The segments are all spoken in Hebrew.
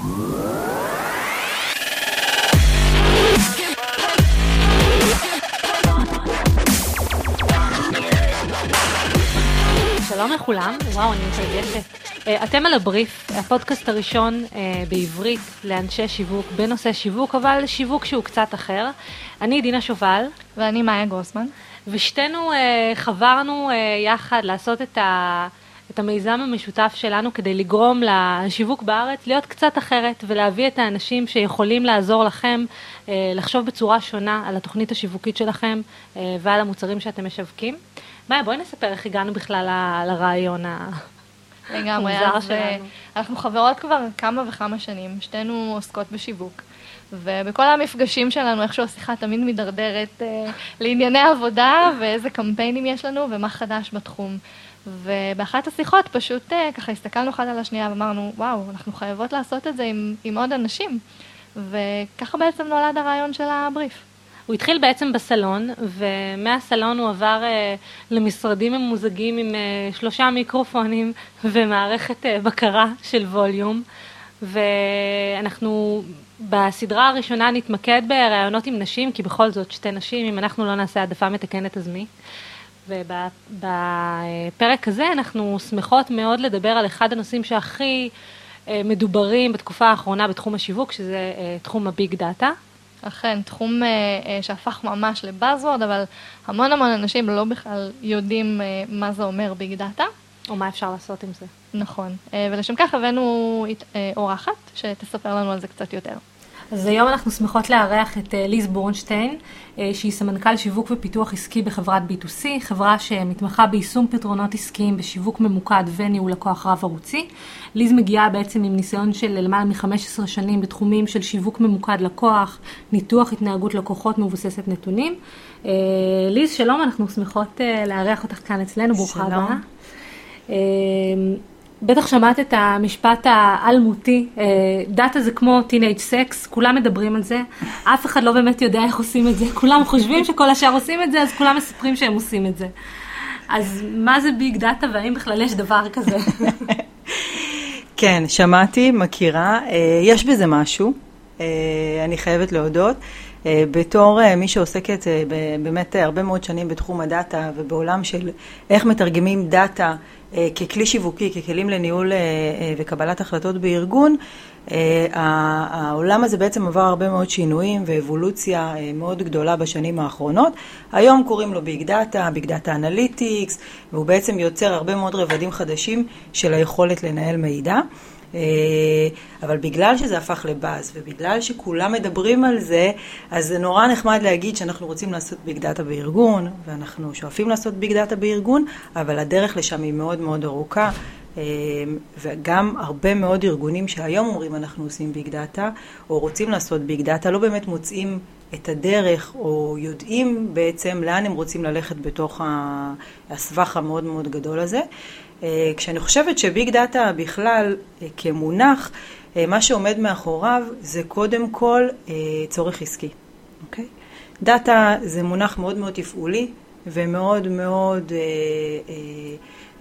שלום לכולם, וואו, אני מתרגשת. אה, אתם על הבריף, הפודקאסט הראשון אה, בעברית לאנשי שיווק בנושא שיווק, אבל שיווק שהוא קצת אחר. אני דינה שובל. ואני מאיה גרוסמן. ושתינו אה, חברנו יחד לעשות את, ה, את המיזם המשותף שלנו כדי לגרום לשיווק בארץ להיות קצת אחרת ולהביא את האנשים שיכולים לעזור לכם לחשוב בצורה שונה על התוכנית השיווקית שלכם ועל המוצרים שאתם משווקים. מאיה, בואי נספר איך הגענו בכלל לרעיון לגמרי, אז אה, שלנו. אנחנו חברות כבר כמה וכמה שנים, שתינו עוסקות בשיווק. ובכל המפגשים שלנו, איכשהו השיחה תמיד מידרדרת אה, לענייני עבודה, ואיזה קמפיינים יש לנו, ומה חדש בתחום. ובאחת השיחות פשוט אה, ככה הסתכלנו אחד על השנייה ואמרנו, וואו, אנחנו חייבות לעשות את זה עם, עם עוד אנשים. וככה בעצם נולד הרעיון של הבריף. הוא התחיל בעצם בסלון, ומהסלון הוא עבר אה, למשרדים ממוזגים עם אה, שלושה מיקרופונים ומערכת אה, בקרה של ווליום, ואנחנו בסדרה הראשונה נתמקד בראיונות עם נשים, כי בכל זאת שתי נשים, אם אנחנו לא נעשה העדפה מתקנת אז מי? ובפרק הזה אנחנו שמחות מאוד לדבר על אחד הנושאים שהכי אה, מדוברים בתקופה האחרונה בתחום השיווק, שזה אה, תחום הביג דאטה. אכן, תחום אה, שהפך ממש ל-buzzword, אבל המון המון אנשים לא בכלל יודעים מה זה אומר ביג דאטה. או מה אפשר לעשות עם זה. נכון, ולשם כך הבאנו אורחת שתספר לנו על זה קצת יותר. אז היום אנחנו שמחות לארח את אה, ליז בורנשטיין, אה, שהיא סמנכ"ל שיווק ופיתוח עסקי בחברת B2C, חברה שמתמחה ביישום פתרונות עסקיים בשיווק ממוקד וניהול לקוח רב ערוצי. ליז מגיעה בעצם עם ניסיון של למעלה מ-15 שנים בתחומים של שיווק ממוקד לקוח, ניתוח התנהגות לקוחות מבוססת נתונים. אה, ליז, שלום, אנחנו שמחות לארח אותך כאן אצלנו, ברוכה הבאה. בטח שמעת את המשפט האלמותי, אה, דאטה זה כמו teenage sex, כולם מדברים על זה, אף אחד לא באמת יודע איך עושים את זה, כולם חושבים שכל השאר עושים את זה, אז כולם מספרים שהם עושים את זה. אז מה זה ביג דאטה והאם בכלל יש דבר כזה? כן, שמעתי, מכירה, אה, יש בזה משהו, אה, אני חייבת להודות. בתור מי שעוסקת באמת הרבה מאוד שנים בתחום הדאטה ובעולם של איך מתרגמים דאטה אה, ככלי שיווקי, ככלים לניהול אה, אה, וקבלת החלטות בארגון, העולם הזה בעצם עבר הרבה מאוד שינויים ואבולוציה מאוד גדולה בשנים האחרונות. היום קוראים לו ביג דאטה, big data analytics, והוא בעצם יוצר הרבה מאוד רבדים חדשים של היכולת לנהל מידע. אה, אבל בגלל שזה הפך ל-buzz, ובגלל שכולם מדברים על זה, אז זה נורא נחמד להגיד שאנחנו רוצים לעשות ביג דאטה בארגון, ואנחנו שואפים לעשות ביג דאטה בארגון, אבל הדרך לשם היא מאוד מאוד ארוכה. אה, וגם הרבה מאוד ארגונים שהיום אומרים אנחנו עושים ביג דאטה, או רוצים לעשות ביג דאטה, לא באמת מוצאים את הדרך, או יודעים בעצם לאן הם רוצים ללכת בתוך הסבך המאוד מאוד גדול הזה. אה, כשאני חושבת שביג דאטה בכלל אה, כמונח, אה, מה שעומד מאחוריו זה קודם כל צורך עסקי, אוקיי? דאטה זה מונח מאוד מאוד תפעולי ומאוד מאוד אה,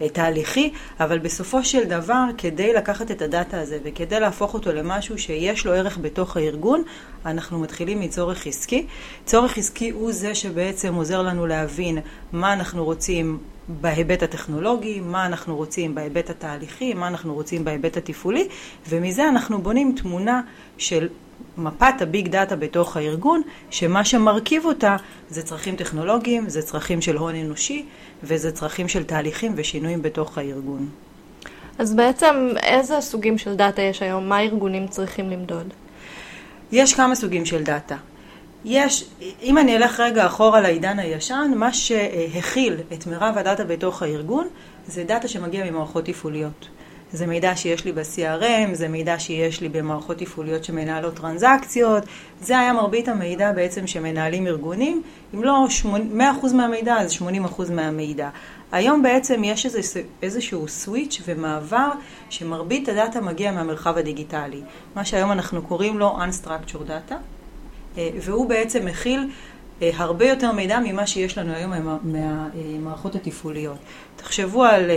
אה, תהליכי, אבל בסופו של דבר, כדי לקחת את הדאטה הזה וכדי להפוך אותו למשהו שיש לו ערך בתוך הארגון, אנחנו מתחילים מצורך עסקי. צורך עסקי הוא זה שבעצם עוזר לנו להבין מה אנחנו רוצים בהיבט הטכנולוגי, מה אנחנו רוצים בהיבט התהליכי, מה אנחנו רוצים בהיבט התפעולי, ומזה אנחנו בונים תמונה של מפת הביג דאטה בתוך הארגון, שמה שמרכיב אותה זה צרכים טכנולוגיים, זה צרכים של הון אנושי, וזה צרכים של תהליכים ושינויים בתוך הארגון. אז בעצם איזה סוגים של דאטה יש היום? מה הארגונים צריכים למדוד? יש כמה סוגים של דאטה. יש, אם אני אלך רגע אחורה לעידן הישן, מה שהכיל את מירב הדאטה בתוך הארגון זה דאטה שמגיע ממערכות תפעוליות. זה מידע שיש לי ב-CRM, זה מידע שיש לי במערכות תפעוליות שמנהלות טרנזקציות, זה היה מרבית המידע בעצם שמנהלים ארגונים, אם לא 100% מהמידע אז 80% מהמידע. היום בעצם יש איזה, איזשהו סוויץ' ומעבר שמרבית הדאטה מגיע מהמרחב הדיגיטלי, מה שהיום אנחנו קוראים לו Unstructured Data. אה, והוא בעצם מכיל אה, הרבה יותר מידע ממה שיש לנו היום מהמערכות התפעוליות. תחשבו על, אה,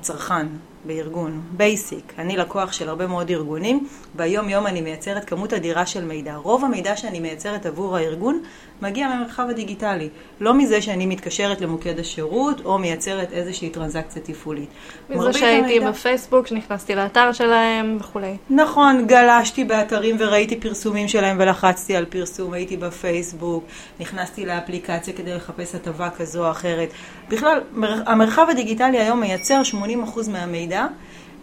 צרכן בארגון, basic. אני לקוח של הרבה מאוד ארגונים, ביום יום אני מייצרת כמות אדירה של מידע. רוב המידע שאני מייצרת עבור הארגון מגיע מהמרחב הדיגיטלי. לא מזה שאני מתקשרת למוקד השירות או מייצרת איזושהי טרנזקציה תפעולית. מזה שהייתי המידע... בפייסבוק, שנכנסתי לאתר שלהם וכולי. נכון, גלשתי באתרים וראיתי פרסומים שלהם ולחצתי על פרסום, הייתי בפייסבוק, נכנסתי לאפליקציה כדי לחפש הטבה כזו או אחרת. בכלל, המרחב הדיגיטלי היום מייצר 80% מהמידע.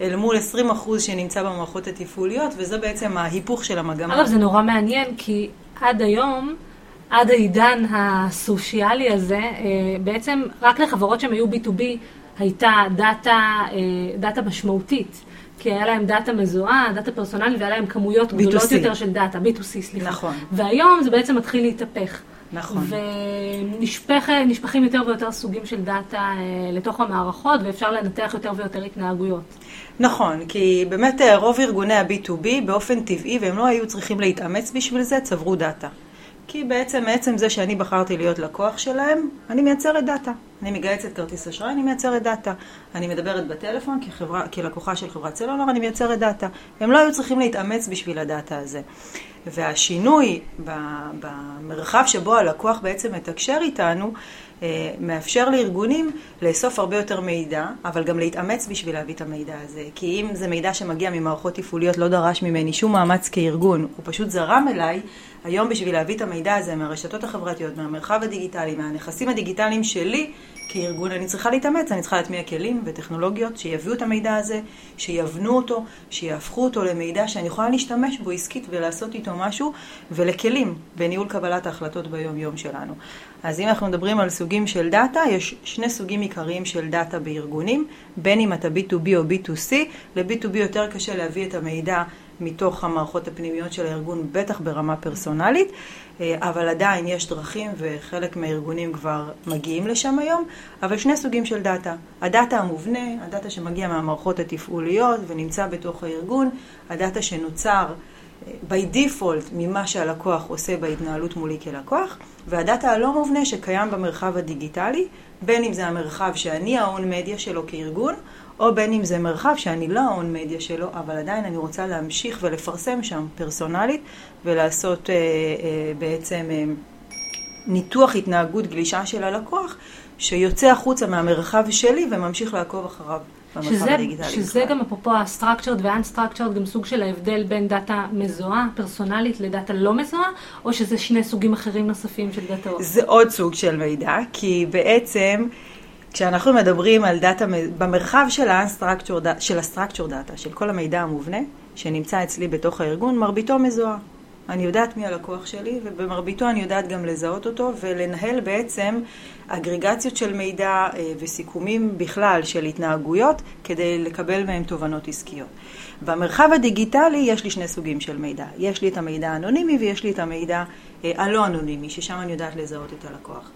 אל מול 20% שנמצא במערכות התפעוליות, וזה בעצם ההיפוך של המגמה. אגב, זה נורא מעניין, כי עד היום, עד העידן הסוציאלי הזה, אה, בעצם רק לחברות שהן היו B2B הייתה דאטה, אה, דאטה משמעותית. כי היה להם דאטה מזוהה, דאטה פרסונלי, והיה להם כמויות B2C. גדולות יותר של דאטה, B2C, סליחה. נכון. והיום זה בעצם מתחיל להתהפך. נכון. ונשפכים יותר ויותר סוגים של דאטה אה, לתוך המערכות, ואפשר לנתח יותר ויותר התנהגויות. נכון, כי באמת רוב ארגוני ה-B2B באופן טבעי, והם לא היו צריכים להתאמץ בשביל זה, צברו דאטה. כי בעצם, מעצם זה שאני בחרתי להיות לקוח שלהם, אני מייצרת דאטה. אני מגהצת כרטיס אשראי, אני מייצרת דאטה. אני מדברת בטלפון כחברה, כלקוחה של חברת סלולר, אני מייצרת דאטה. הם לא היו צריכים להתאמץ בשביל הדאטה הזה. והשינוי במרחב שבו הלקוח בעצם מתקשר איתנו, מאפשר לארגונים לאסוף הרבה יותר מידע, אבל גם להתאמץ בשביל להביא את המידע הזה. כי אם זה מידע שמגיע ממערכות תפעוליות, לא דרש ממני שום מאמץ כארגון, הוא פשוט זרם אליי, היום בשביל להביא את המידע הזה מהרשתות החברתיות, מהמרחב הדיגיטלי, מהנכסים הדיגיטליים שלי, כארגון אני צריכה להתאמץ, אני צריכה להטמיע כלים וטכנולוגיות שיביאו את המידע הזה, שיבנו אותו, שיהפכו אותו למידע שאני יכולה להשתמש בו עסקית ולעשות איתו משהו, ולכלים בניהול קבלת ההחלטות ביום-יום שלנו. אז אם אנחנו מדברים על סוגים של דאטה, יש שני סוגים עיקריים של דאטה בארגונים, בין אם אתה B2B או B2C, ל-B2B יותר קשה להביא את המידע מתוך המערכות הפנימיות של הארגון, בטח ברמה פרסונלית, אה, אבל עדיין יש דרכים וחלק מהארגונים כבר מגיעים לשם היום, אבל שני סוגים של דאטה. הדאטה המובנה, הדאטה שמגיע מהמערכות התפעוליות ונמצא בתוך הארגון, הדאטה שנוצר by default ממה שהלקוח עושה בהתנהלות מולי כלקוח, והדאטה הלא מובנה שקיים במרחב הדיגיטלי, בין אם זה המרחב שאני ההון מדיה שלו כארגון, או בין אם זה מרחב שאני לא ההון מדיה שלו, אבל עדיין אני רוצה להמשיך ולפרסם שם פרסונלית ולעשות אה, אה, בעצם אה, ניתוח התנהגות גלישה של הלקוח, שיוצא החוצה מהמרחב שלי וממשיך לעקוב אחריו. שזה, שזה גם אפרופו ה-structured וה-unstructured, גם סוג של ההבדל בין דאטה מזוהה, פרסונלית, לדאטה לא מזוהה, או שזה שני סוגים אחרים נוספים של דאטה? זה עוד סוג של מידע, כי בעצם... כשאנחנו מדברים על דאטה, במרחב של ה-structure של, ה-structure data, של כל המידע המובנה שנמצא אצלי בתוך הארגון, מרביתו מזוהה. אני יודעת מי הלקוח שלי, ובמרביתו אני יודעת גם לזהות אותו ולנהל בעצם אגרגציות של מידע אה, וסיכומים בכלל של התנהגויות כדי לקבל מהם תובנות עסקיות. במרחב הדיגיטלי יש לי שני סוגים של מידע. יש לי את המידע האנונימי ויש לי את המידע אה, הלא אנונימי, ששם אני יודעת לזהות את הלקוח.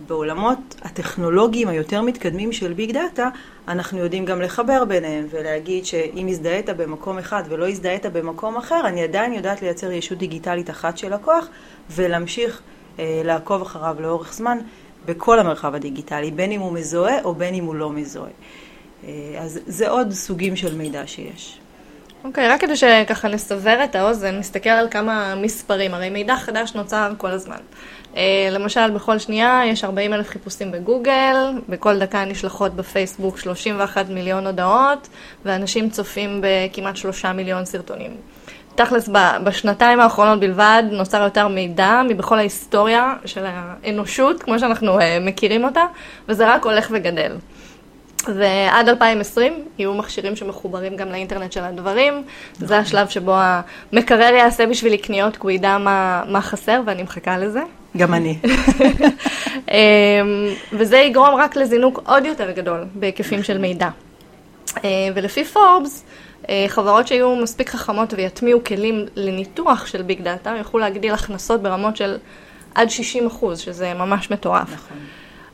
בעולמות הטכנולוגיים היותר מתקדמים של ביג דאטה, אנחנו יודעים גם לחבר ביניהם ולהגיד שאם הזדהית במקום אחד ולא הזדהית במקום אחר, אני עדיין יודעת לייצר ישות דיגיטלית אחת של לקוח ולהמשיך אה, לעקוב אחריו לאורך זמן בכל המרחב הדיגיטלי, בין אם הוא מזוהה או בין אם הוא לא מזוהה. אה, אז זה עוד סוגים של מידע שיש. אוקיי, okay, רק כדי שככה לסבר את האוזן, נסתכל על כמה מספרים, הרי מידע חדש נוצר כל הזמן. Uh, למשל, בכל שנייה יש 40 אלף חיפושים בגוגל, בכל דקה נשלחות בפייסבוק 31 מיליון הודעות, ואנשים צופים בכמעט 3 מיליון סרטונים. תכלס, בשנתיים האחרונות בלבד נוצר יותר מידע מבכל ההיסטוריה של האנושות, כמו שאנחנו uh, מכירים אותה, וזה רק הולך וגדל. ועד 2020 יהיו מכשירים שמחוברים גם לאינטרנט של הדברים. נכון. זה השלב שבו המקרר יעשה בשבילי קניות, כי הוא ידע מה, מה חסר, ואני מחכה לזה. גם אני. אמ, וזה יגרום רק לזינוק עוד יותר גדול בהיקפים של מידע. אה, ולפי פורבס, אה, חברות שיהיו מספיק חכמות ויטמיעו כלים לניתוח של ביג דאטה, יוכלו להגדיל הכנסות ברמות של עד 60 אחוז, שזה ממש מטורף. נכון.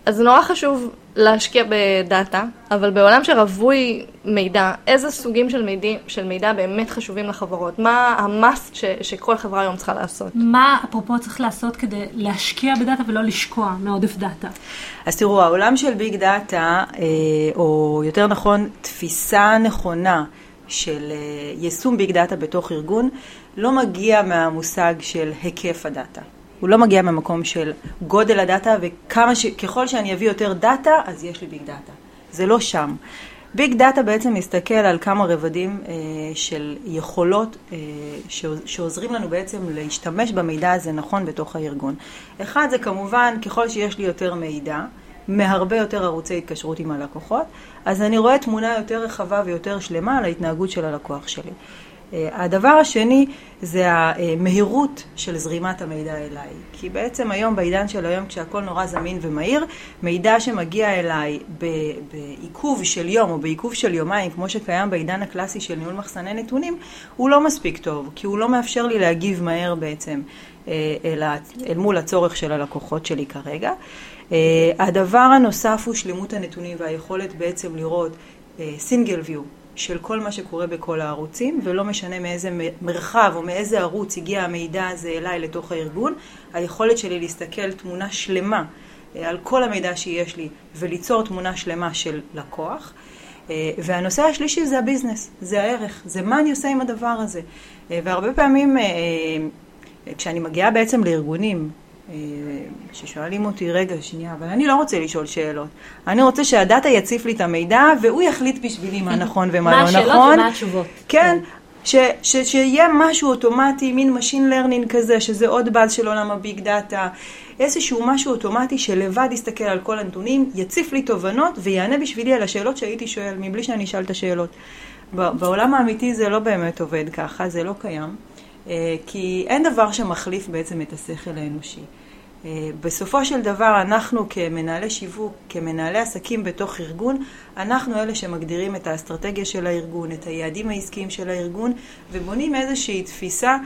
אז זה נורא חשוב להשקיע בדאטה, אבל בעולם שרווי מידע, איזה סוגים של מידע, של מידע באמת חשובים לחברות? מה ה-must ש, שכל חברה היום צריכה לעשות? מה אפרופו צריך לעשות כדי להשקיע בדאטה ולא לשקוע מעודף דאטה? אז תראו, העולם של ביג דאטה, אה, או יותר נכון, תפיסה נכונה של אה, יישום ביג דאטה בתוך ארגון, לא מגיע מהמושג של היקף הדאטה. הוא לא מגיע ממקום של גודל הדאטה, וככל שאני אביא יותר דאטה, אז יש לי ביג דאטה. זה לא שם. ביג דאטה בעצם מסתכל על כמה רבדים אה, של יכולות אה, שעוזרים לנו בעצם להשתמש במידע הזה נכון בתוך הארגון. אחד זה כמובן, ככל שיש לי יותר מידע, מהרבה יותר ערוצי התקשרות עם הלקוחות, אז אני רואה תמונה יותר רחבה ויותר שלמה על ההתנהגות של הלקוח שלי. אה, הדבר השני זה המהירות של זרימת המידע אליי. כי בעצם היום, בעידן של היום, כשהכול נורא זמין ומהיר, מידע שמגיע אליי בעיכוב של יום או בעיכוב של יומיים, כמו שקיים בעידן הקלאסי של ניהול מחסני נתונים, הוא לא מספיק טוב, כי הוא לא מאפשר לי להגיב מהר בעצם אה, אל, אל מול הצורך של הלקוחות שלי כרגע. אה, הדבר הנוסף הוא שלמות הנתונים והיכולת בעצם לראות סינגל ויו של כל מה שקורה בכל הערוצים, ולא משנה מאיזה מרחב או מאיזה ערוץ הגיע המידע הזה אליי לתוך הארגון, היכולת שלי להסתכל תמונה שלמה אה, על כל המידע שיש לי וליצור תמונה שלמה של לקוח. אה, והנושא השלישי זה הביזנס, זה הערך, זה מה אני עושה עם הדבר הזה. אה, והרבה פעמים כשאני מגיעה בעצם לארגונים אה, ששואלים אותי, רגע, שנייה, אבל אני לא רוצה לשאול שאלות. אני רוצה שהדאטה יציף לי את המידע, והוא יחליט בשבילי מה נכון ומה לא נכון. מה השאלות ומה התשובות. כן. ש, ש, שיהיה משהו אוטומטי, מין Machine Learning כזה, שזה עוד באז של עולם הביג דאטה, איזשהו משהו אוטומטי שלבד יסתכל על כל הנתונים, יציף לי תובנות ויענה בשבילי על השאלות שהייתי שואל, מבלי שאני אשאל את השאלות. בעולם האמיתי זה לא באמת עובד ככה, זה לא קיים, אה, כי אין דבר שמחליף בעצם את השכל האנושי. אה, בסופו של דבר אנחנו כמנהלי שיווק, כמנהלי עסקים בתוך ארגון, אנחנו אלה שמגדירים את האסטרטגיה של הארגון, את היעדים העסקיים של הארגון, ובונים איזושהי תפיסה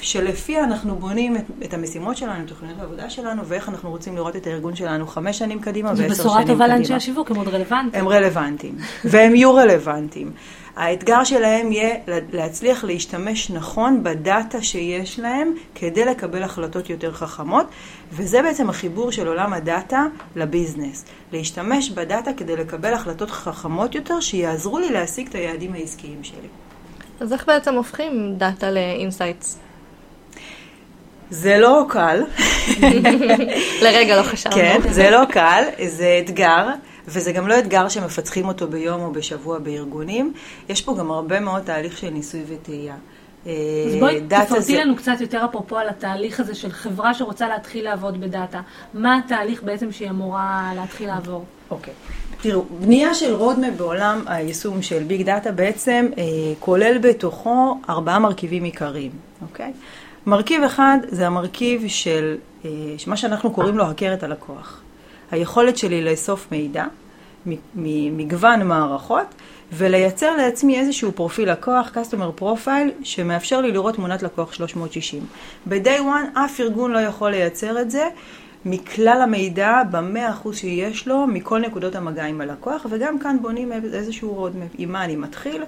שלפיה אנחנו בונים את, את המשימות שלנו, את תוכניות העבודה שלנו, ואיך אנחנו רוצים לראות את הארגון שלנו חמש שנים קדימה ועשר שנים קדימה. זו בשורה טובה לאנשי השיווק, הם עוד רלוונטיים. הם רלוונטיים, והם יהיו רלוונטיים. האתגר שלהם יהיה להצליח להשתמש נכון בדאטה שיש להם כדי לקבל החלטות יותר חכמות, וזה בעצם החיבור של עולם הדאטה לביזנס. להשתמש בדאטה כדי לקבל החלטות חכמות יותר, שיעזרו לי להשיג את היעדים העסקיים שלי. אז איך בעצם הופכים דאטה ל insights? זה לא קל. לרגע לא חשבנו. כן, זה לא קל, זה אתגר. וזה גם לא אתגר שמפתחים אותו ביום או בשבוע בארגונים, יש פה גם הרבה מאוד תהליך של ניסוי וטעייה. אז בואי תפרטי זה... לנו קצת יותר אפרופו על התהליך הזה של חברה שרוצה להתחיל לעבוד בדאטה. מה התהליך בעצם שהיא אמורה להתחיל לעבור? אוקיי. Okay. תראו, בנייה של roadmap בעולם היישום של ביג דאטה בעצם אה, כולל בתוכו ארבעה מרכיבים עיקריים, אוקיי? Okay? מרכיב אחד זה המרכיב של אה, מה שאנחנו קוראים לו הכר את הלקוח. היכולת שלי לאסוף מידע ממגוון מערכות ולייצר לעצמי איזשהו פרופיל לקוח, customer profile, שמאפשר לי לראות תמונת לקוח 360. ב-day one אף ארגון לא יכול לייצר את זה מכלל המידע במאה אחוז שיש לו מכל נקודות המגע עם הלקוח, וגם כאן בונים איזשהו roadmap, עם מה אני מתחיל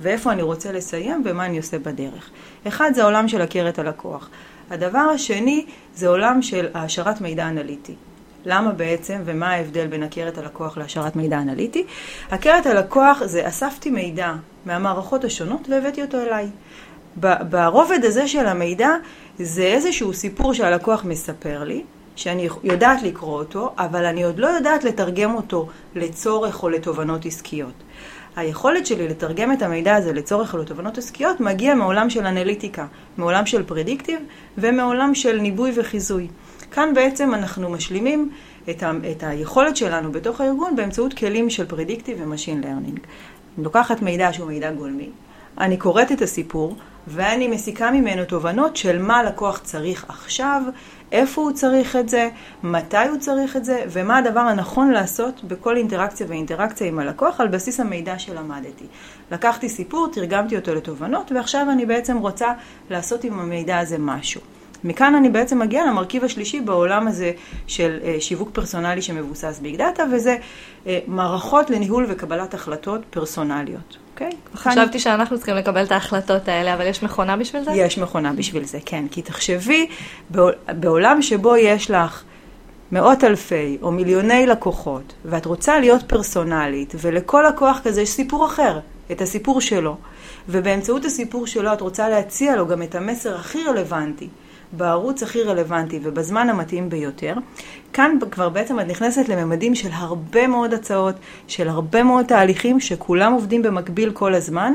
ואיפה אני רוצה לסיים ומה אני עושה בדרך. אחד זה העולם של הכר את הלקוח. הדבר השני זה עולם של העשרת מידע אנליטי. למה בעצם ומה ההבדל בין הכרת הלקוח להשארת מידע אנליטי. הכרת הלקוח זה אספתי מידע מהמערכות השונות והבאתי אותו אליי. ברובד הזה של המידע זה איזשהו סיפור שהלקוח מספר לי, שאני יודעת לקרוא אותו, אבל אני עוד לא יודעת לתרגם אותו לצורך או לתובנות עסקיות. היכולת שלי לתרגם את המידע הזה לצורך לתובנות עסקיות מגיע מעולם של אנליטיקה, מעולם של predictive ומעולם של ניבוי וחיזוי. כאן בעצם אנחנו משלימים את, ה, את היכולת שלנו בתוך הארגון באמצעות כלים של predictive ו machine learning. אני לוקחת מידע שהוא מידע גולמי, אני קוראת את הסיפור ואני מסיקה ממנו תובנות של מה לקוח צריך עכשיו, איפה הוא צריך את זה, מתי הוא צריך את זה, ומה הדבר הנכון לעשות בכל אינטראקציה ואינטראקציה עם הלקוח על בסיס המידע שלמדתי. לקחתי סיפור, תרגמתי אותו לתובנות, ועכשיו אני בעצם רוצה לעשות עם המידע הזה משהו. מכאן אני בעצם מגיעה למרכיב השלישי בעולם הזה של אה, שיווק פרסונלי שמבוסס ביג דאטה, וזה אה, מערכות לניהול וקבלת החלטות פרסונליות. אוקיי? Okay. חשבתי. שאנחנו צריכים לקבל את ההחלטות האלה, אבל יש מכונה בשביל זה? יש מכונה בשביל זה, כן. כי תחשבי, בעולם שבו יש לך מאות אלפי או מיליוני לקוחות, ואת רוצה להיות פרסונלית, ולכל לקוח כזה יש סיפור אחר, את הסיפור שלו, ובאמצעות הסיפור שלו את רוצה להציע לו גם את המסר הכי רלוונטי. בערוץ הכי רלוונטי ובזמן המתאים ביותר. כאן כבר בעצם את נכנסת לממדים של הרבה מאוד הצעות, של הרבה מאוד תהליכים שכולם עובדים במקביל כל הזמן,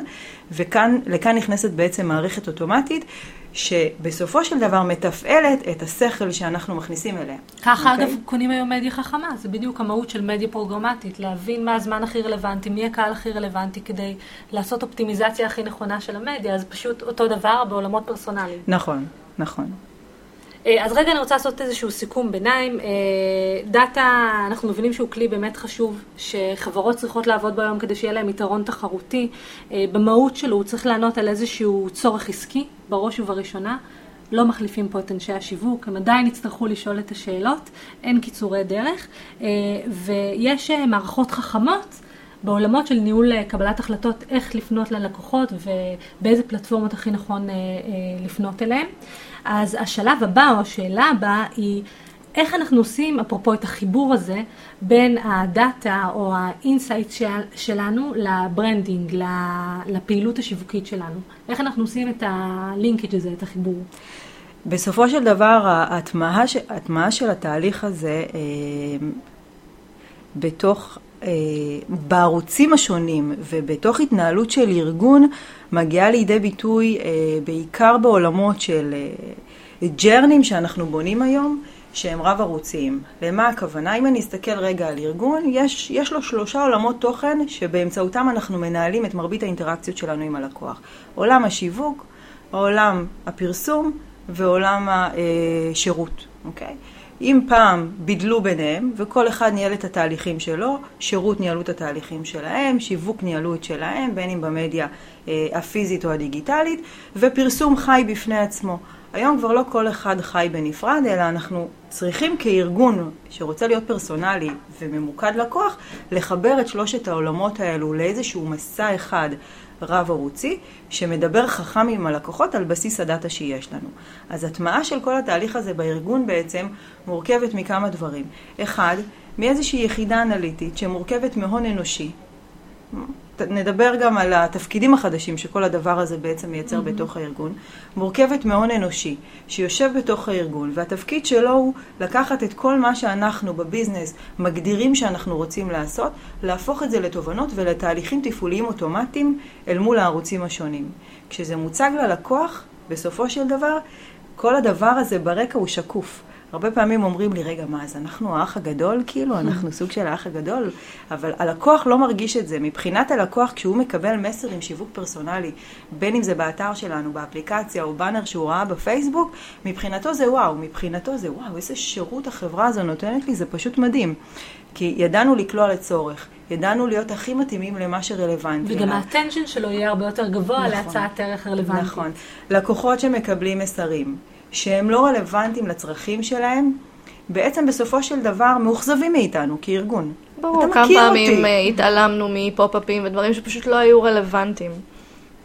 וכאן לכאן נכנסת בעצם מערכת אוטומטית. שבסופו של דבר מתפעלת את השכל שאנחנו מכניסים אליה. ככה okay? אוקיי? אגב קונים היום מדיה חכמה, זה בדיוק המהות של מדיה פרוגרמטית, להבין מה הזמן הכי רלוונטי, מי הקהל הכי רלוונטי כדי לעשות אופטימיזציה הכי נכונה של המדיה, אז פשוט אותו דבר בעולמות פרסונליים. נכון, נכון. אה, אז רגע אני רוצה לעשות איזשהו סיכום ביניים. אה, דאטה, אנחנו מבינים שהוא כלי באמת חשוב, שחברות צריכות לעבוד בו היום כדי שיהיה להם יתרון תחרותי. אה, במהות שלו הוא צריך לענות על איזשהו צורך עסקי, בראש ובראשונה. לא מחליפים פה את אנשי השיווק, הם עדיין יצטרכו לשאול את השאלות, אין קיצורי דרך, ויש מערכות חכמות. בעולמות של ניהול קבלת החלטות, איך לפנות ללקוחות ובאיזה פלטפורמות הכי נכון לפנות אליהם. אז השלב הבא, או השאלה הבאה, היא איך אנחנו עושים, אפרופו את החיבור הזה, בין הדאטה או ה insight של, שלנו ל branding, לפעילות השיווקית שלנו. איך אנחנו עושים את ה linkage הזה, את החיבור. בסופו של דבר, ההטמעה של התהליך הזה אה, בתוך, אה, בערוצים השונים ובתוך התנהלות של ארגון, מגיעה לידי ביטוי אה, בעיקר בעולמות של אה, journeys שאנחנו בונים היום, שהם רב ערוציים. למה הכוונה? אם אני אסתכל רגע על ארגון, יש, יש לו שלושה עולמות תוכן שבאמצעותם אנחנו מנהלים את מרבית האינטראקציות שלנו עם הלקוח. עולם השיווק, עולם הפרסום ועולם השירות, אוקיי? אם פעם בידלו ביניהם, וכל אחד ניהל את התהליכים שלו, שירות ניהלו את התהליכים שלהם, שיווק ניהלו את שלהם, בין אם במדיה אה, הפיזית או הדיגיטלית, ופרסום חי בפני עצמו. היום כבר לא כל אחד חי בנפרד, אלא אנחנו צריכים כארגון שרוצה להיות פרסונלי וממוקד לקוח, לחבר את שלושת העולמות האלו לאיזשהו מסע אחד רב-ערוצי, שמדבר חכם עם הלקוחות על בסיס הדאטה שיש לנו. אז הטמעה של כל התהליך הזה בארגון בעצם מורכבת מכמה דברים. אחד, מאיזושהי יחידה אנליטית שמורכבת מהון אנושי, נדבר גם על התפקידים החדשים שכל הדבר הזה בעצם מייצר mm-hmm. בתוך הארגון, מורכבת מהון אנושי שיושב בתוך הארגון, והתפקיד שלו הוא לקחת את כל מה שאנחנו בביזנס מגדירים שאנחנו רוצים לעשות, להפוך את זה לתובנות ולתהליכים תפעוליים אוטומטיים אל מול הערוצים השונים. כשזה מוצג ללקוח, בסופו של דבר, כל הדבר הזה ברקע הוא שקוף. הרבה פעמים אומרים לי, רגע, מה, אז אנחנו האח הגדול? כאילו, אנחנו סוג של האח הגדול? אבל הלקוח לא מרגיש את זה. מבחינת הלקוח, כשהוא מקבל מסר עם שיווק פרסונלי, בין אם זה באתר שלנו, באפליקציה, או באנר שהוא ראה בפייסבוק, מבחינתו זה וואו, מבחינתו זה וואו, איזה שירות החברה הזו נותנת לי, זה פשוט מדהים. כי ידענו לקלוע לצורך. ידענו להיות הכי מתאימים למה שרלוונטי. וגם האטנשן שלו יהיה הרבה יותר גבוה נכון, להצעת ערך רלוונטית. נכון. לקוחות שמקבלים מסרים, שהם לא רלוונטיים לצרכים שלהם, בעצם בסופו של דבר מאוכזבים מאיתנו כארגון. ברור, כמה פעמים אותי. אה, התעלמנו מפופ-אפים ודברים שפשוט לא היו רלוונטיים.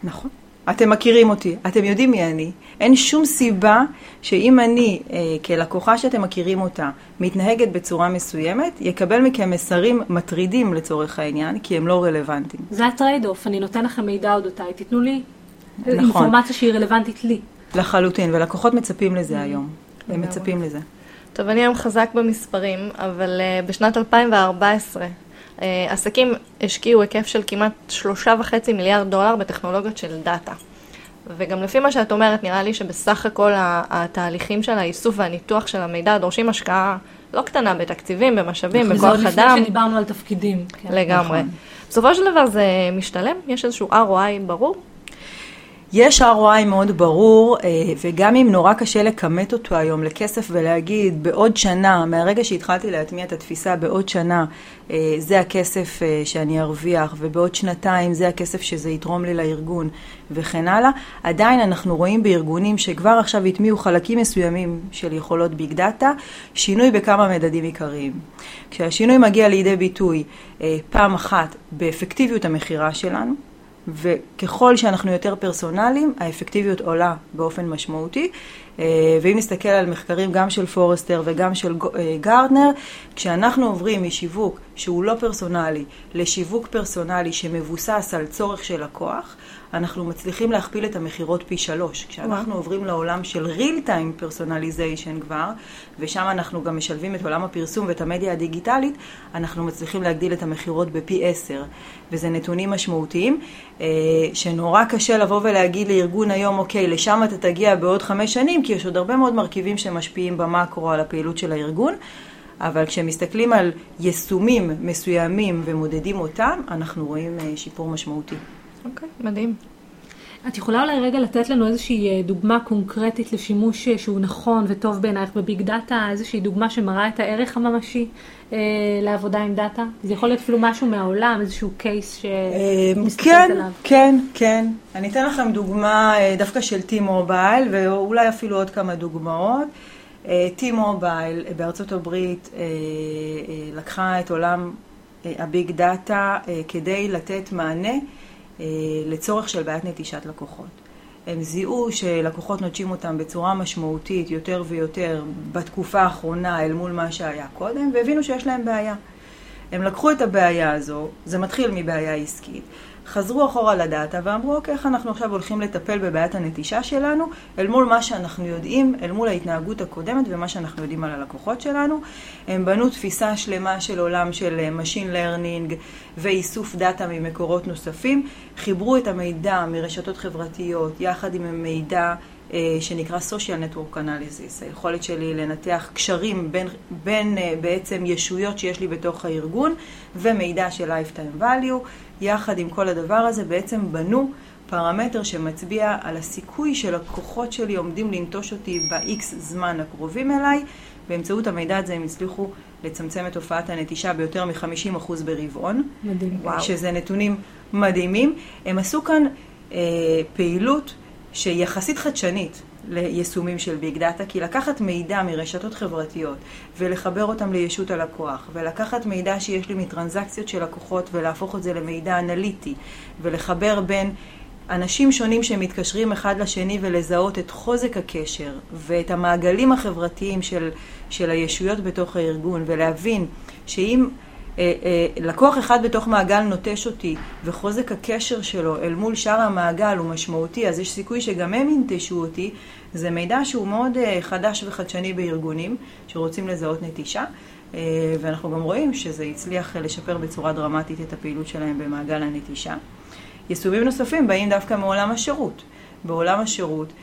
נכון. אתם מכירים אותי, אתם יודעים מי אני. אין שום סיבה שאם אני, אה, כלקוחה שאתם מכירים אותה, מתנהגת בצורה מסוימת, יקבל מכם מסרים מטרידים לצורך העניין, כי הם לא רלוונטיים. זה ה trade-off, אני נותן לכם מידע אודותיי, תיתנו לי נכון. אינפורמציה שהיא רלוונטית לי. לחלוטין, ולקוחות מצפים לזה היום. הם מצפים לזה. טוב, אני היום חזק במספרים, אבל uh, בשנת 2014 uh, אה, עסקים השקיעו היקף של כמעט שלושה וחצי מיליארד דולר בטכנולוגיות של דאטה. וגם לפי מה שאת אומרת, נראה לי שבסך הכל התהליכים של האיסוף והניתוח של המידע דורשים השקעה לא קטנה בתקציבים, במשאבים, בכוח אדם. זה עוד לפני שדיברנו על תפקידים. כן. לגמרי. נכון. בסופו של דבר זה משתלם? יש איזשהו ROI ברור? יש ROI מאוד ברור, אה, וגם אם נורא קשה לכמת אותו היום לכסף ולהגיד בעוד שנה, מהרגע שהתחלתי להטמיע את התפיסה, בעוד שנה אה, זה הכסף אה, שאני ארוויח, ובעוד שנתיים זה הכסף שזה יתרום לי לארגון, וכן הלאה, עדיין אנחנו רואים בארגונים שכבר עכשיו הטמיעו חלקים מסוימים של יכולות ביג דאטה, שינוי בכמה מדדים עיקריים. כשהשינוי מגיע לידי ביטוי פעם אחת באפקטיביות המכירה שלנו, וככל שאנחנו יותר פרסונליים, האפקטיביות עולה באופן משמעותי. אה, ואם נסתכל על מחקרים גם של פורסטר וגם של אה, גרדנר, כשאנחנו עוברים משיווק שהוא לא פרסונלי לשיווק פרסונלי שמבוסס על צורך של לקוח, אנחנו מצליחים להכפיל את המכירות פי שלוש. כשאנחנו וואו. עוברים לעולם של real time personalization כבר, ושם אנחנו גם משלבים את עולם הפרסום ואת המדיה הדיגיטלית, אנחנו מצליחים להגדיל את המכירות בפי עשר. וזה נתונים משמעותיים, אה, שנורא קשה לבוא ולהגיד לארגון היום, אוקיי, לשם אתה תגיע בעוד חמש שנים, כי יש עוד הרבה מאוד מרכיבים שמשפיעים במקרו על הפעילות של הארגון. אבל כשמסתכלים על יישומים מסוימים ומודדים אותם, אנחנו רואים אה, שיפור משמעותי. אוקיי, okay, מדהים. את יכולה אולי רגע לתת לנו איזושהי אה, דוגמה קונקרטית לשימוש אה, שהוא נכון וטוב בעינייך בביג דאטה, איזושהי דוגמה שמראה את הערך הממשי אה, לעבודה עם דאטה? זה יכול להיות אפילו משהו מהעולם, איזשהו case שמסתכלת כן, עליו. כן, כן. אני אתן לכם דוגמה דווקא של T-Mobile, ואולי אפילו עוד כמה דוגמאות. T-Mobile בארצות הברית לקחה את עולם הביג דאטה כדי לתת מענה. אה, לצורך של בעיית נטישת לקוחות. הם זיהו שלקוחות נוטשים אותם בצורה משמעותית יותר ויותר בתקופה האחרונה אל מול מה שהיה קודם, והבינו שיש להם בעיה. הם לקחו את הבעיה הזו, זה מתחיל מבעיה עסקית, חזרו אחורה לדאטה ואמרו, אוקיי, איך אנחנו עכשיו הולכים לטפל בבעיית הנטישה שלנו, אל מול מה שאנחנו יודעים, אל מול ההתנהגות הקודמת ומה שאנחנו יודעים על הלקוחות שלנו. הם בנו תפיסה שלמה של עולם של אה, Machine Learning ואיסוף דאטה ממקורות נוספים, חיברו את המידע מרשתות חברתיות יחד עם המידע אה, שנקרא social network analysis, היכולת שלי לנתח קשרים בין, בין אה, בעצם ישויות שיש לי בתוך הארגון ומידע של lifetime value. יחד עם כל הדבר הזה בעצם בנו פרמטר שמצביע על הסיכוי שלקוחות שלי עומדים לנטוש אותי ב-X זמן הקרובים אליי. באמצעות המידע הזה הם הצליחו לצמצם את תופעת הנטישה ביותר מ-50% ברבעון. מדהים. וואו. שזה נתונים מדהימים. הם עשו כאן אה, פעילות שהיא יחסית חדשנית. ליישומים של ביג דאטה, כי לקחת מידע מרשתות חברתיות ולחבר אותם לישות הלקוח, ולקחת מידע שיש לי מטרנזקציות של לקוחות ולהפוך את זה למידע אנליטי, ולחבר בין אנשים שונים שמתקשרים אחד לשני ולזהות את חוזק הקשר ואת המעגלים החברתיים של, של הישויות בתוך הארגון, ולהבין שאם לקוח אחד בתוך מעגל נוטש אותי וחוזק הקשר שלו אל מול שאר המעגל הוא משמעותי, אז יש סיכוי שגם הם ינטשו אותי. זה מידע שהוא מאוד אה, חדש וחדשני בארגונים שרוצים לזהות נטישה. ואנחנו גם רואים שזה הצליח לשפר בצורה דרמטית את הפעילות שלהם במעגל הנטישה. יישומים נוספים באים דווקא מעולם השירות. בעולם השירות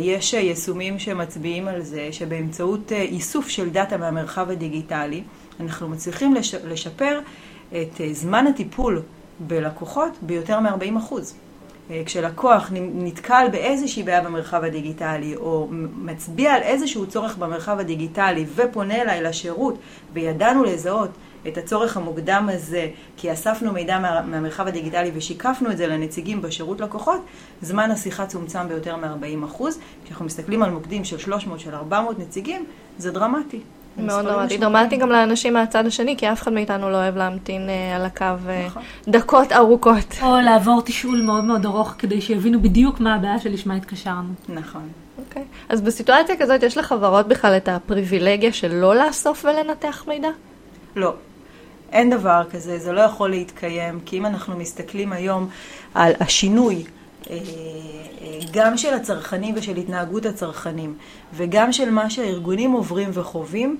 יש יישומים שמצביעים על זה שבאמצעות איסוף של דאטה מהמרחב הדיגיטלי, אנחנו מצליחים לשפר את אה, זמן הטיפול בלקוחות ביותר מ-40 אה, כשלקוח נתקל באיזושהי בעיה במרחב הדיגיטלי, או מצביע על איזשהו צורך במרחב הדיגיטלי ופונה אליי לשירות, וידענו לזהות את הצורך המוקדם הזה, כי אספנו מידע מה, מהמרחב הדיגיטלי ושיקפנו את זה לנציגים בשירות לקוחות, זמן השיחה צומצם ביותר מ-40 כשאנחנו מסתכלים על מוקדים של 300, של 400 נציגים, זה דרמטי. מאוד דרמטי. דרמטי גם לאנשים מהצד השני, כי אף אחד מאיתנו לא אוהב להמתין אה, על הקו אה, נכון. דקות ארוכות. או לעבור תשאול מאוד מאוד ארוך כדי שיבינו בדיוק מה הבעיה שלשמה התקשרנו. נכון. אוקיי. אז בסיטואציה כזאת יש לחברות בכלל את הפריבילגיה של לא לאסוף ולנתח מידע? לא. אין דבר כזה, זה לא יכול להתקיים, כי אם אנחנו מסתכלים היום על השינוי גם של הצרכנים ושל התנהגות הצרכנים, וגם של מה שהארגונים עוברים וחווים,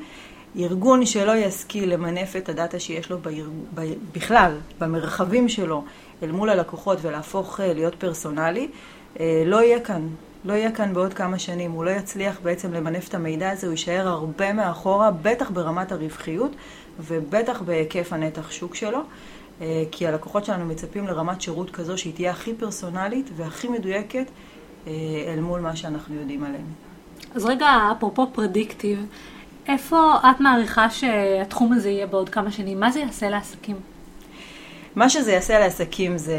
ארגון שלא ישכיל למנף את הדאטה שיש לו בארג... בכלל, במרחבים שלו, אל מול הלקוחות ולהפוך אה, להיות פרסונלי, אה, לא יהיה כאן. לא יהיה כאן בעוד כמה שנים, הוא לא יצליח בעצם למנף את המידע הזה, הוא יישאר הרבה מאחורה, בטח ברמת הרווחיות ובטח בהיקף הנתח שוק שלו. כי הלקוחות שלנו מצפים לרמת שירות כזו שהיא תהיה הכי פרסונלית והכי מדויקת אל מול מה שאנחנו יודעים עליהם. אז רגע, אפרופו פרדיקטיב, איפה את מעריכה שהתחום הזה יהיה בעוד כמה שנים? מה זה יעשה לעסקים? מה שזה יעשה לעסקים זה,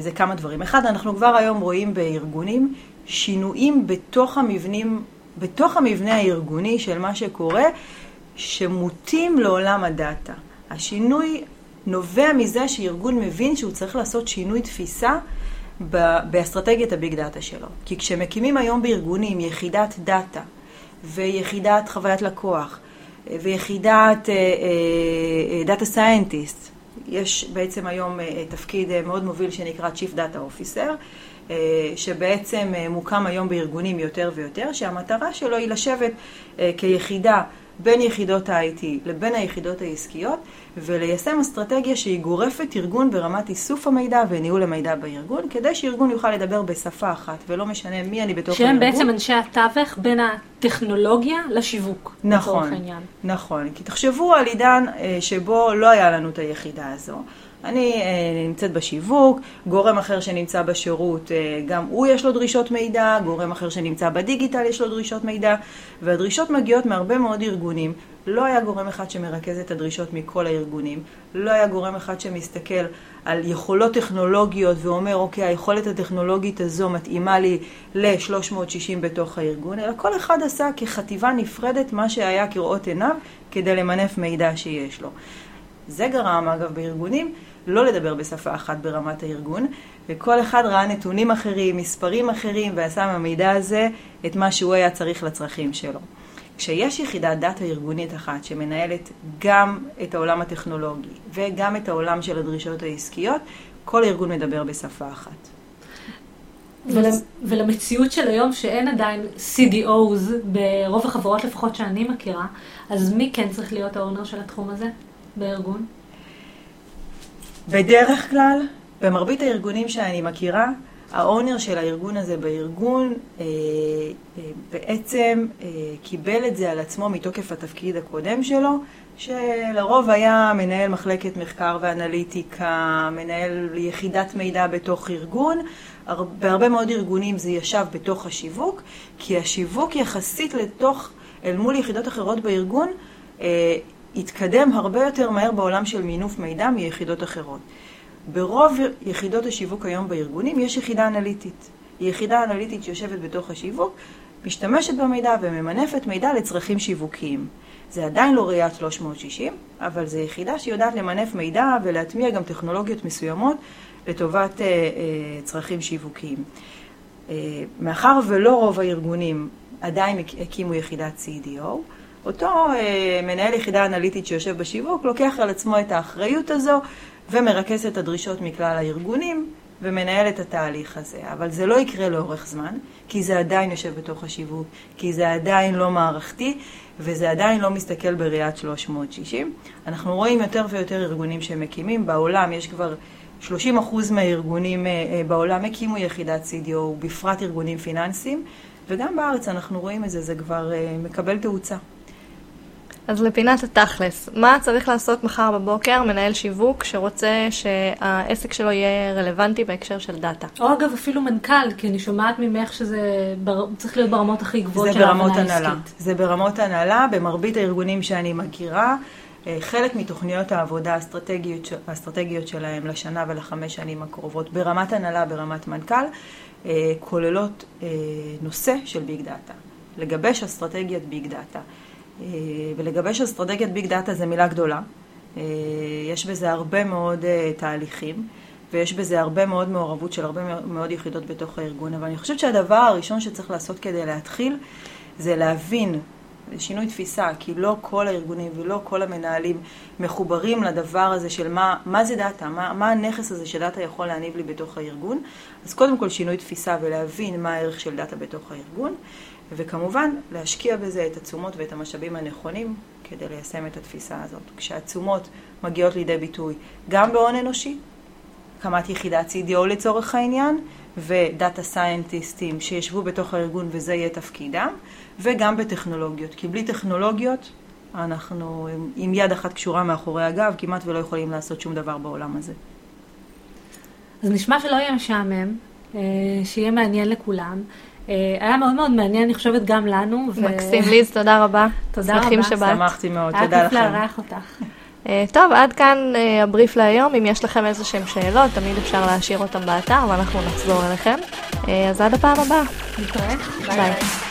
זה כמה דברים. אחד, אנחנו כבר היום רואים בארגונים שינויים בתוך המבנים, בתוך המבנה הארגוני של מה שקורה, שמוטים לעולם הדאטה. השינוי נובע מזה שארגון מבין שהוא צריך לעשות שינוי תפיסה באסטרטגיית הביג דאטה שלו. כי כשמקימים היום בארגונים יחידת דאטה ויחידת חוויית לקוח ויחידת data אה, scientist, אה, יש בעצם היום תפקיד מאוד מוביל שנקרא Chief Data Officer, שבעצם אה, מוקם היום בארגונים יותר ויותר, שהמטרה שלו היא לשבת אה, כיחידה בין יחידות ה-IT לבין היחידות העסקיות, וליישם אסטרטגיה שהיא גורפת ארגון ברמת איסוף המידע וניהול המידע בארגון, כדי שארגון יוכל לדבר בשפה אחת, ולא משנה מי אני בתוך שהם הארגון. שהם בעצם אנשי התווך בין הטכנולוגיה לשיווק, נכון, נכון. כי תחשבו על עידן אה, שבו לא היה לנו את היחידה הזו. אני אה, נמצאת בשיווק, גורם אחר שנמצא בשירות, אה, גם הוא יש לו דרישות מידע, גורם אחר שנמצא בדיגיטל יש לו דרישות מידע, והדרישות מגיעות מהרבה מאוד ארגונים. לא היה גורם אחד שמרכז את הדרישות מכל הארגונים, לא היה גורם אחד שמסתכל על יכולות טכנולוגיות ואומר, אוקיי, היכולת הטכנולוגית הזו מתאימה לי ל-360 בתוך הארגון, אלא כל אחד עשה כחטיבה נפרדת מה שהיה כראות עיניו כדי למנף מידע שיש לו. זה גרם, אגב, בארגונים לא לדבר בשפה אחת ברמת הארגון, וכל אחד ראה נתונים אחרים, מספרים אחרים, ועשה מהמידע הזה את מה שהוא היה צריך לצרכים שלו. כשיש יחידת דאטה ארגונית אחת שמנהלת גם את העולם הטכנולוגי וגם את העולם של הדרישות העסקיות, כל ארגון מדבר בשפה אחת. ול, ולמציאות של היום שאין עדיין CDOs ברוב החברות לפחות שאני מכירה, אז מי כן צריך להיות האונר של התחום הזה בארגון? בדרך כלל, במרבית הארגונים שאני מכירה, האונר של הארגון הזה בארגון אה, אה, בעצם אה, קיבל את זה על עצמו מתוקף התפקיד הקודם שלו, שלרוב היה מנהל מחלקת מחקר ואנליטיקה, מנהל יחידת מידע בתוך ארגון. בהרבה מאוד ארגונים זה ישב בתוך השיווק, כי השיווק יחסית לתוך, אל מול יחידות אחרות בארגון, אה, התקדם הרבה יותר מהר בעולם של מינוף מידע מיחידות אחרות. ברוב יחידות השיווק היום בארגונים יש יחידה אנליטית. היא יחידה אנליטית שיושבת בתוך השיווק, משתמשת במידע וממנפת מידע לצרכים שיווקיים. זה עדיין לא ראיית 360, אבל זו יחידה שיודעת למנף מידע ולהטמיע גם טכנולוגיות מסוימות לטובת אה, אה, צרכים שיווקיים. אה, מאחר ולא רוב הארגונים עדיין הקימו יחידת CDO, אותו אה, מנהל יחידה אנליטית שיושב בשיווק לוקח על עצמו את האחריות הזו ומרכז את הדרישות מכלל הארגונים ומנהל את התהליך הזה. אבל זה לא יקרה לאורך זמן, כי זה עדיין יושב בתוך השיווק, כי זה עדיין לא מערכתי, וזה עדיין לא מסתכל בראיית 360. אנחנו רואים יותר ויותר ארגונים שמקימים, בעולם יש כבר 30% מהארגונים אה, אה, בעולם הקימו יחידת CDO, בפרט ארגונים פיננסיים, וגם בארץ אנחנו רואים את זה, זה כבר אה, מקבל תאוצה. אז לפינת התכלס, מה צריך לעשות מחר בבוקר מנהל שיווק שרוצה שהעסק שלו יהיה רלוונטי בהקשר של דאטה? או אגב אפילו מנכ"ל, כי אני שומעת ממך שזה בר... צריך להיות ברמות הכי גבוהות של ההבנה העסקית. זה ברמות הנהלה, במרבית הארגונים שאני מכירה, אה, חלק מתוכניות העבודה האסטרטגיות, האסטרטגיות שלהם לשנה ולחמש שנים הקרובות, ברמת הנהלה, ברמת מנכ"ל, אה, כוללות אה, נושא של ביג דאטה, לגבש אסטרטגיית ביג דאטה. אה, ולגבש אסטרטגיית ביג דאטה זה מילה גדולה. אה, יש בזה הרבה מאוד אה, תהליכים, ויש בזה הרבה מאוד מעורבות של הרבה מאוד יחידות בתוך הארגון, אבל אני חושבת שהדבר הראשון שצריך לעשות כדי להתחיל, זה להבין שינוי תפיסה, כי לא כל הארגונים ולא כל המנהלים מחוברים לדבר הזה של מה, מה זה דאטה, מה, מה הנכס הזה שדאטה יכול להניב לי בתוך הארגון. אז קודם כל שינוי תפיסה ולהבין מה הערך של דאטה בתוך הארגון. וכמובן, להשקיע בזה את התשומות ואת המשאבים הנכונים כדי ליישם את התפיסה הזאת. כשהתשומות מגיעות לידי ביטוי גם בהון אנושי, הקמת יחידת CDO לצורך העניין, ודאטה סיינטיסטים שישבו בתוך הארגון וזה יהיה תפקידם, וגם בטכנולוגיות. כי בלי טכנולוגיות אנחנו עם יד אחת קשורה מאחורי הגב, כמעט ולא יכולים לעשות שום דבר בעולם הזה. אז נשמע שלא יהיה משעמם, אה, שיהיה מעניין לכולם. אה, היה מאוד מאוד מעניין, אני חושבת, גם לנו. מקסים, ליז, תודה רבה. תודה רבה. שבאת. שמחתי מאוד, תודה לכם. היה כיף לארח אותך. אה, טוב, עד כאן הבריף להיום. אם יש לכם איזה שהם שאלות, תמיד אפשר להשאיר אותם באתר ואנחנו נחזור אליכם. אז עד הפעם הבאה. נתראה. ביי. ביי.